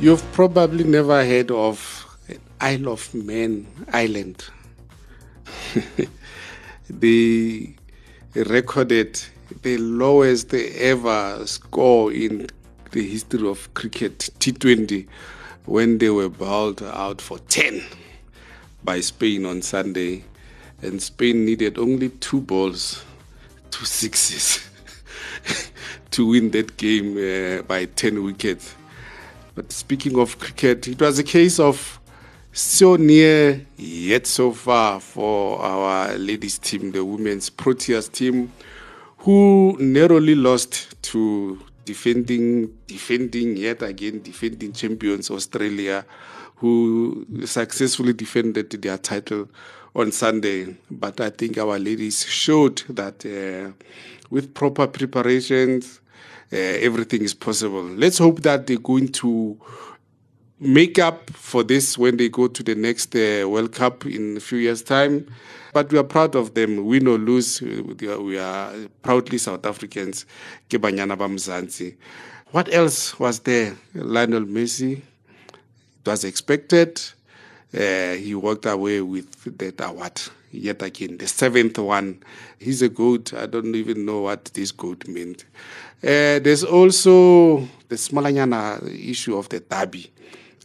You've probably never heard of Isle of Man Island. they recorded the lowest ever score in the history of cricket T20 when they were bowled out for 10 by Spain on Sunday. And Spain needed only two balls, two sixes, to win that game uh, by 10 wickets. But speaking of cricket, it was a case of so near yet so far for our ladies team, the women's Proteas team, who narrowly lost to defending, defending yet again, defending champions Australia, who successfully defended their title on Sunday. But I think our ladies showed that uh, with proper preparations, uh, everything is possible. Let's hope that they're going to make up for this when they go to the next uh, World Cup in a few years' time. But we are proud of them, win or lose. We are proudly South Africans. What else was there? Lionel Messi. It was expected. Uh, he walked away with that award yet again, the seventh one. He's a goat. I don't even know what this goat meant. Uh, there's also the Smalanyana issue of the derby.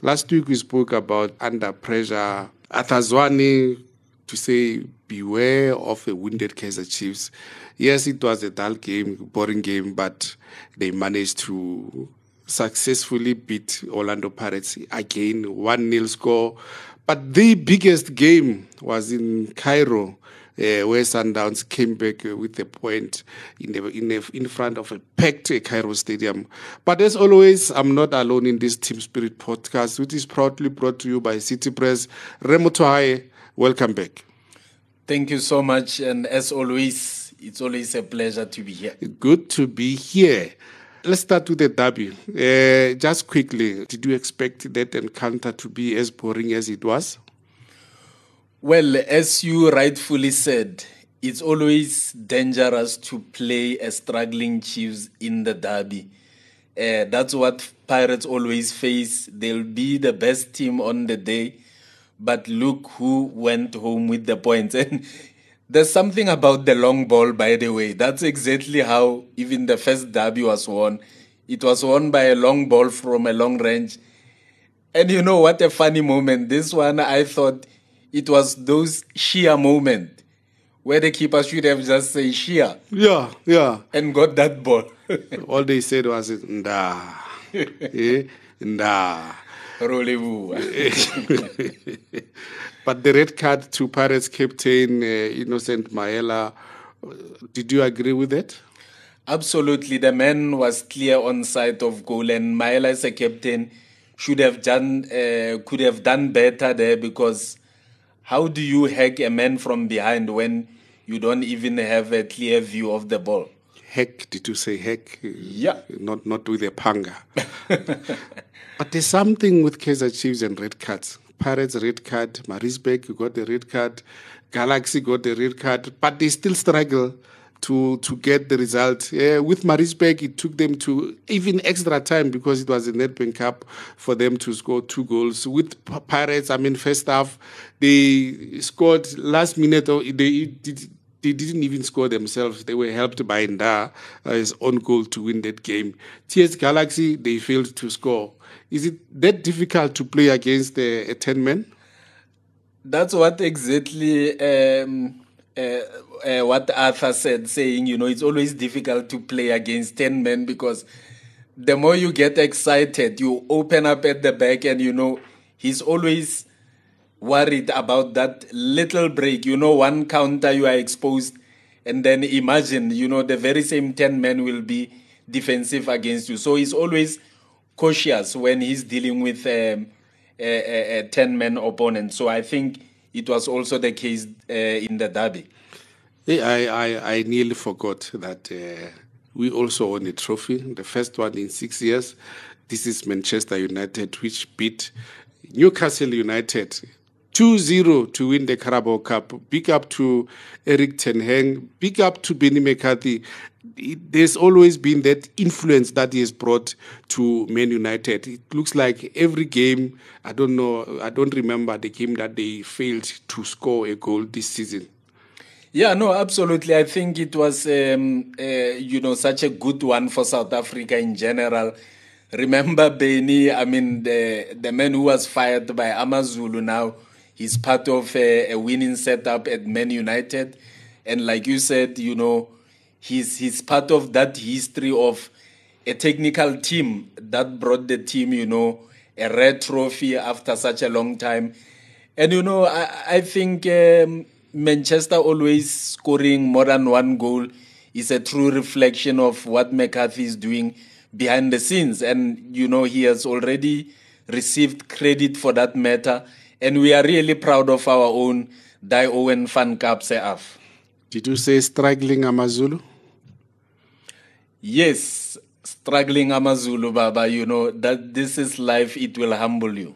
Last week we spoke about under pressure. Atazwani to say beware of the wounded Kaizer Chiefs. Yes, it was a dull game, boring game, but they managed to successfully beat Orlando Pirates again, 1 0 score. But the biggest game was in Cairo uh, where Sundowns came back uh, with a point in, the, in, the, in front of a packed Cairo stadium. But as always, I'm not alone in this Team Spirit podcast, which is proudly brought to you by City Press. Remo Tohaye, welcome back. Thank you so much. And as always, it's always a pleasure to be here. Good to be here. Let's start with the derby. Uh, just quickly, did you expect that encounter to be as boring as it was? Well, as you rightfully said, it's always dangerous to play a struggling Chiefs in the derby. Uh, that's what Pirates always face. They'll be the best team on the day, but look who went home with the points. And there's something about the long ball, by the way. That's exactly how even the first derby was won. It was won by a long ball from a long range. And you know what a funny moment. This one, I thought it was those sheer moment where the keeper should have just said sheer. Yeah, yeah. And got that ball. All they said was nda. eh? Nda. Rolez-vous. but the red card to Pirates captain uh, Innocent Maela, did you agree with that? Absolutely. The man was clear on side of goal, and Maela as a captain should have done uh, could have done better there because how do you hack a man from behind when you don't even have a clear view of the ball? Hack? Did you say hack? Yeah. Not not with a panga. but there's something with Kaizer Chiefs and red cards. Pirates red card, Maritzburg got the red card, Galaxy got the red card, but they still struggle to to get the result. Yeah, with Maritzburg, it took them to even extra time because it was a Nedbank Cup for them to score two goals. With Pirates, I mean, first half they scored last minute. They did. They didn't even score themselves. They were helped by Ndah, uh, his own goal to win that game. TS Galaxy, they failed to score. Is it that difficult to play against a, a 10 man? That's what exactly um, uh, uh, what Arthur said, saying, you know, it's always difficult to play against 10 men because the more you get excited, you open up at the back, and, you know, he's always worried about that little break. You know, one counter you are exposed, and then imagine, you know, the very same 10 men will be defensive against you. So he's always cautious when he's dealing with um, a, a, a 10 man opponent. So I think it was also the case uh, in the derby. I, I, I nearly forgot that uh, we also won a trophy, the first one in six years. This is Manchester United, which beat Newcastle United 2-0 to win the Carabao Cup. Big up to Erik ten Hag. Big up to Benni McCarthy. there's always been that influence that he has brought to Man United. It looks like every game, I don't know, I don't remember the game that they failed to score a goal this season. Yeah, no, absolutely. I think it was, um, uh, you know, such a good one for South Africa in general. Remember Benni, I mean, the, the man who was fired by Amazulu now, he's part of a, a winning setup at Man United. And like you said, you know, he's, he's part of that history of a technical team that brought the team, you know, a red trophy after such a long time. And, you know, I, I think um, Manchester always scoring more than one goal is a true reflection of what McCarthy is doing behind the scenes. And, you know, he has already received credit for that matter. And we are really proud of our own Dai Owen fan cup CF. Did you say struggling Amazulu? Yes, struggling Amazulu, Baba. You know, that this is life, it will humble you.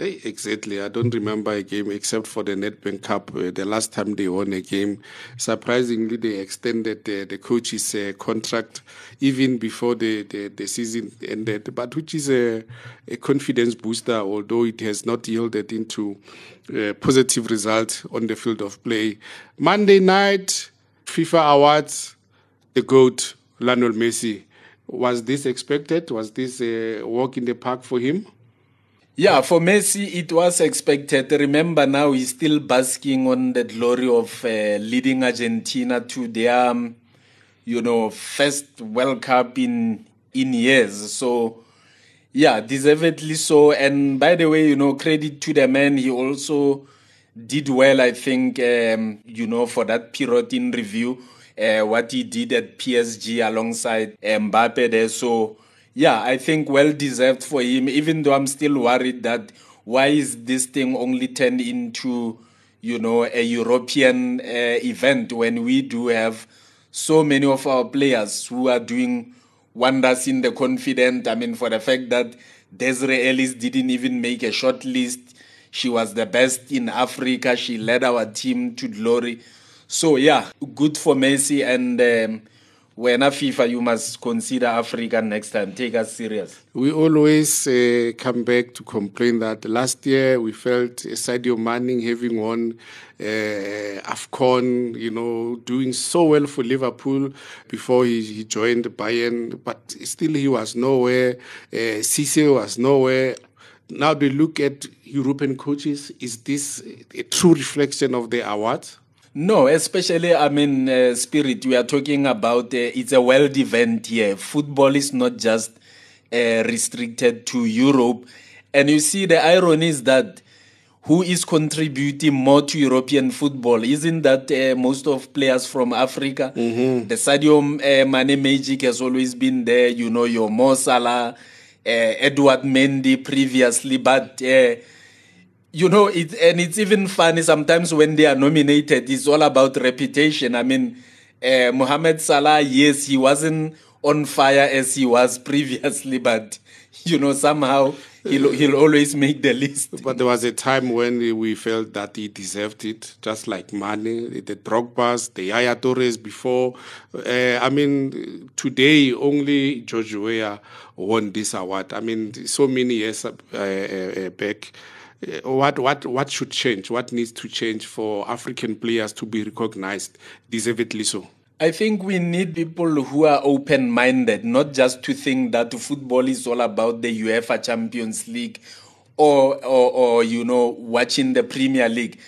Exactly. I don't remember a game except for the Nedbank Cup. Uh, the last time they won a game, surprisingly, they extended the, the coach's uh, contract even before the, the, the, season ended, but which is a, a confidence booster, although it has not yielded into uh, positive results on the field of play. Monday night, FIFA Awards, the GOAT, Lionel Messi. Was this expected? Was this a walk in the park for him? Yeah, for Messi, it was expected. Remember, now he's still basking on the glory of uh, leading Argentina to their, um, you know, first World Cup in in years. So, yeah, deservedly so. And by the way, you know, credit to the man. He also did well, I think, um, you know, for that period in review, uh, what he did at PSG alongside Mbappe there. So, yeah, I think well deserved for him, even though I'm still worried that why is this thing only turned into, you know, a European uh, event when we do have so many of our players who are doing wonders in the confident. I mean, for the fact that Desiree Ellis didn't even make a short list. She was the best in Africa. She led our team to glory. So, yeah, good for Messi. And um, when a FIFA, you must consider Africa next time. Take us serious. We always uh, come back to complain that last year we felt Sadio Mane having won uh, AFCON, you know, doing so well for Liverpool before he, he joined Bayern, but still he was nowhere. Uh, Cisse was nowhere. Now they look at European coaches. Is this a true reflection of the awards? No, especially, I mean, uh, Spirit, we are talking about uh, it's a world event here. Football is not just uh, restricted to Europe. And you see, the irony is that who is contributing more to European football? Isn't that uh, most of players from Africa? Mm-hmm. The Sadio uh, Mane magic has always been there. You know, your Mo Salah, uh, Edouard Mendy previously, but uh, you know it and it's even funny sometimes when they are nominated it's all about reputation. I mean uh, mohamed salah yes he wasn't on fire as he was previously but you know somehow he'll, he'll always make the list. But there was a time when we felt that he deserved it just like Mane, the Drogbas, the Yaya Toures before. Uh, i mean today only George Weah won this award. I mean so many years uh, back what what what should change? What needs to change for African players to be recognized deservedly so? I think we need people who are open minded, not just to think that football is all about the UEFA Champions League or, or, or you know, watching the Premier League.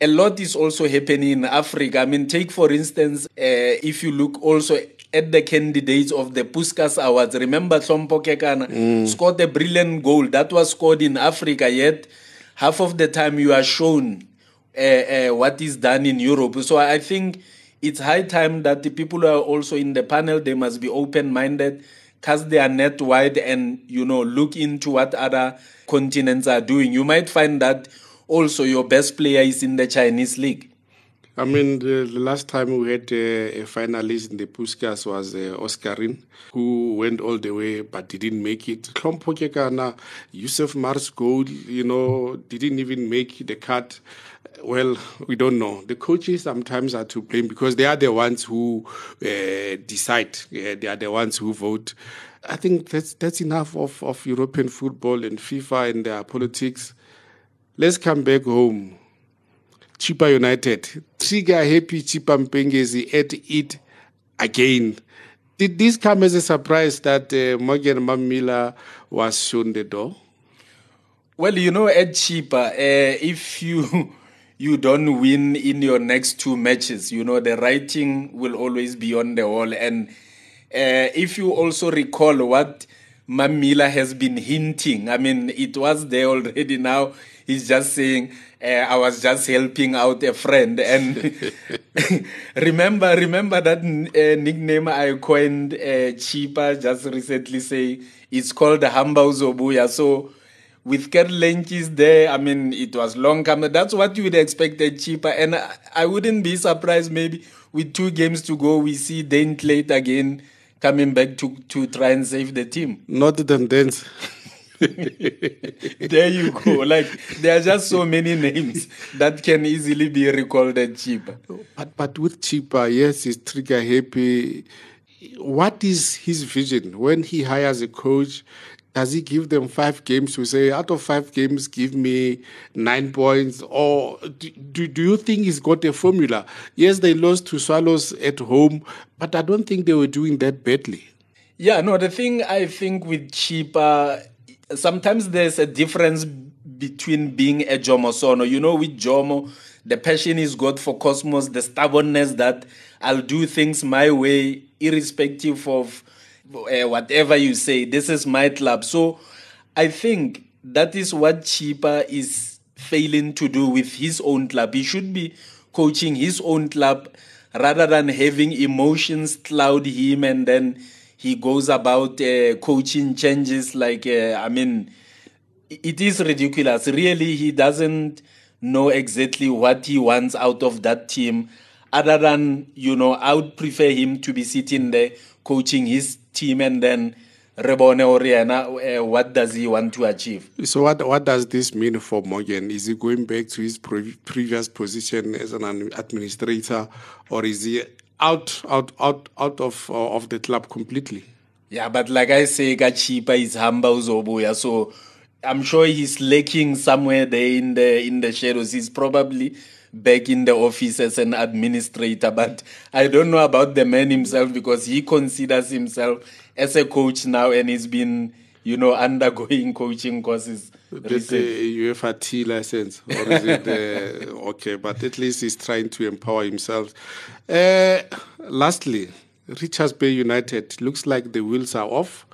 A lot is also happening in Africa. I mean, take for instance, uh, if you look also at the candidates of the Puskas Awards, remember Hlompo Kekana mm. scored a brilliant goal that was scored in Africa, yet half of the time you are shown uh, uh, what is done in Europe. So I think it's high time that the people who are also in the panel they must be open-minded, cast their net wide, and you know look into what other continents are doing. You might find that also your best player is in the Chinese league. I mean, the, the last time we had uh, a finalist in the Puskas was uh, Oscarine, who went all the way but didn't make it. Hlompo Kekana, Yusuf Mars Gold, you know, didn't even make the cut. Well, we don't know. The coaches sometimes are to blame because they are the ones who uh, decide. They are the ones who vote. I think that's that's enough of, of European football and FIFA and their politics. Let's come back home Chippa United. Trigger happy Chippa Mpengesi at it again. Did this come as a surprise that uh, Morgan Mammila was shown the door? Well, you know, Ed Chippa, uh, if you you don't win in your next two matches, you know, the writing will always be on the wall. And uh, if you also recall what Mammila has been hinting, I mean, it was there already now. He's just saying, uh, I was just helping out a friend. And remember, remember that uh, nickname I coined uh, Chippa just recently say it's called Hamba Zobuya. So with Kat Lenkies there, I mean, it was long coming. That's what you would expect a Chippa. And I, wouldn't be surprised maybe with two games to go, we see Dane Clayton again coming back to, to try and save the team. Not them dance. there you go. Like there are just so many names that can easily be recalled as Chippa. But but with Chippa, yes, he's trigger happy. What is his vision when he hires a coach? Does he give them five games to say, out of five games, give me nine points? Or do, do you think he's got a formula? Yes, they lost to Swallows at home, but I don't think they were doing that badly. Yeah, no, the thing I think with Chippa sometimes there's a difference between being a Jomo Sono. You know, with Jomo, the passion he's got for Cosmos, the stubbornness that I'll do things my way, irrespective of uh, whatever you say. This is my club. So I think that is what Chippa is failing to do with his own club. He should be coaching his own club rather than having emotions cloud him and then he goes about uh, coaching changes like uh, i mean it is ridiculous really he doesn't know exactly what he wants out of that team other than you know i would prefer him to be sitting there coaching his team and then Rebone Oriana, uh, what does he want to achieve? So, what what does this mean for Morgan? Is he going back to his pre- previous position as an administrator, or is he out out out out of uh, of the club completely. Yeah, but like I say, Gachipa is humble Uzobuya, so I'm sure he's lurking somewhere there in the in the shadows. He's probably back in the office as an administrator, but I don't know about the man himself because he considers himself as a coach now and he's been, you know, undergoing coaching courses. With the UEFA T license, or is it uh, okay? But at least he's trying to empower himself. Uh, lastly, Richards Bay United looks like the wheels are off.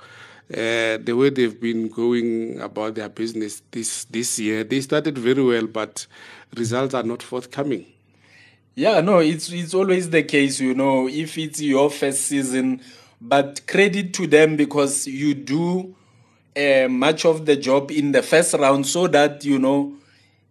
Uh, the way they've been going about their business this this year, they started very well, but results are not forthcoming. Yeah, no, it's it's always the case, you know. If it's your first season, but credit to them because you do uh, much of the job in the first round so that, you know,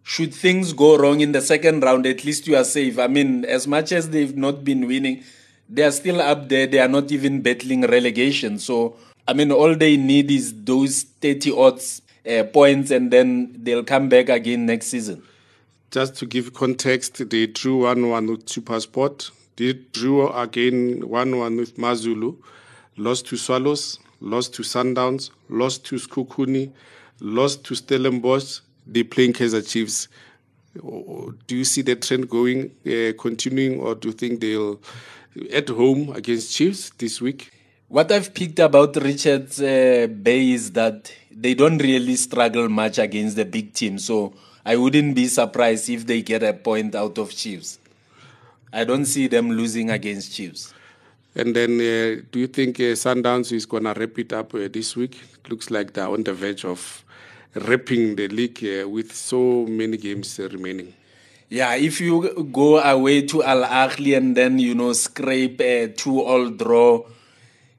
should things go wrong in the second round, at least you are safe. I mean, as much as they've not been winning, they are still up there. They are not even battling relegation. So, I mean, all they need is those 30 odds uh, points and then they'll come back again next season. Just to give context, they drew 1 1 with Supersport. They drew again 1 1 with Mazulu, lost to Swallows, lost to Sundowns, lost to Sekhukhune, lost to Stellenbosch. They playing Kaizer Chiefs. Do you see the trend going, uh, continuing, or do you think they'll at home against Chiefs this week? What I've picked about Richards uh, Bay is that they don't really struggle much against the big team. So I wouldn't be surprised if they get a point out of Chiefs. I don't see them losing against Chiefs. And then, uh, do you think uh, Sundowns is going to wrap it up uh, this week? It looks like they're on the verge of wrapping the league uh, with so many games uh, remaining. Yeah, if you go away to Al Ahly and then you know scrape a two-all draw,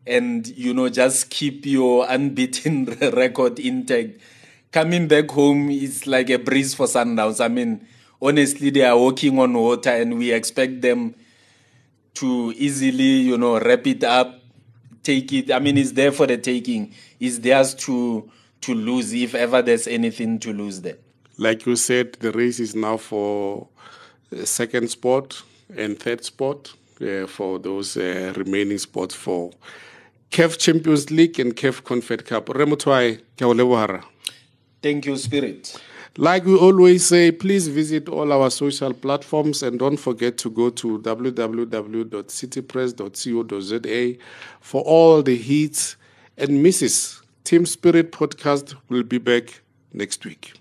and you know just keep your unbeaten record intact, coming back home is like a breeze for Sundowns. I mean, honestly they are walking on water and we expect them to easily, you know, wrap it up, take it. I mean, it's there for the taking. It's theirs to to lose if ever there's anything to lose there. Like you said, the race is now for second spot and third spot uh, for those uh, remaining spots for CAF Champions League and CAF Confed Cup. Remotwai, Thank you, Spirit. Like we always say, please visit all our social platforms and don't forget to go to www.citypress.co.za for all the hits and misses. Team Spirit podcast will be back next week.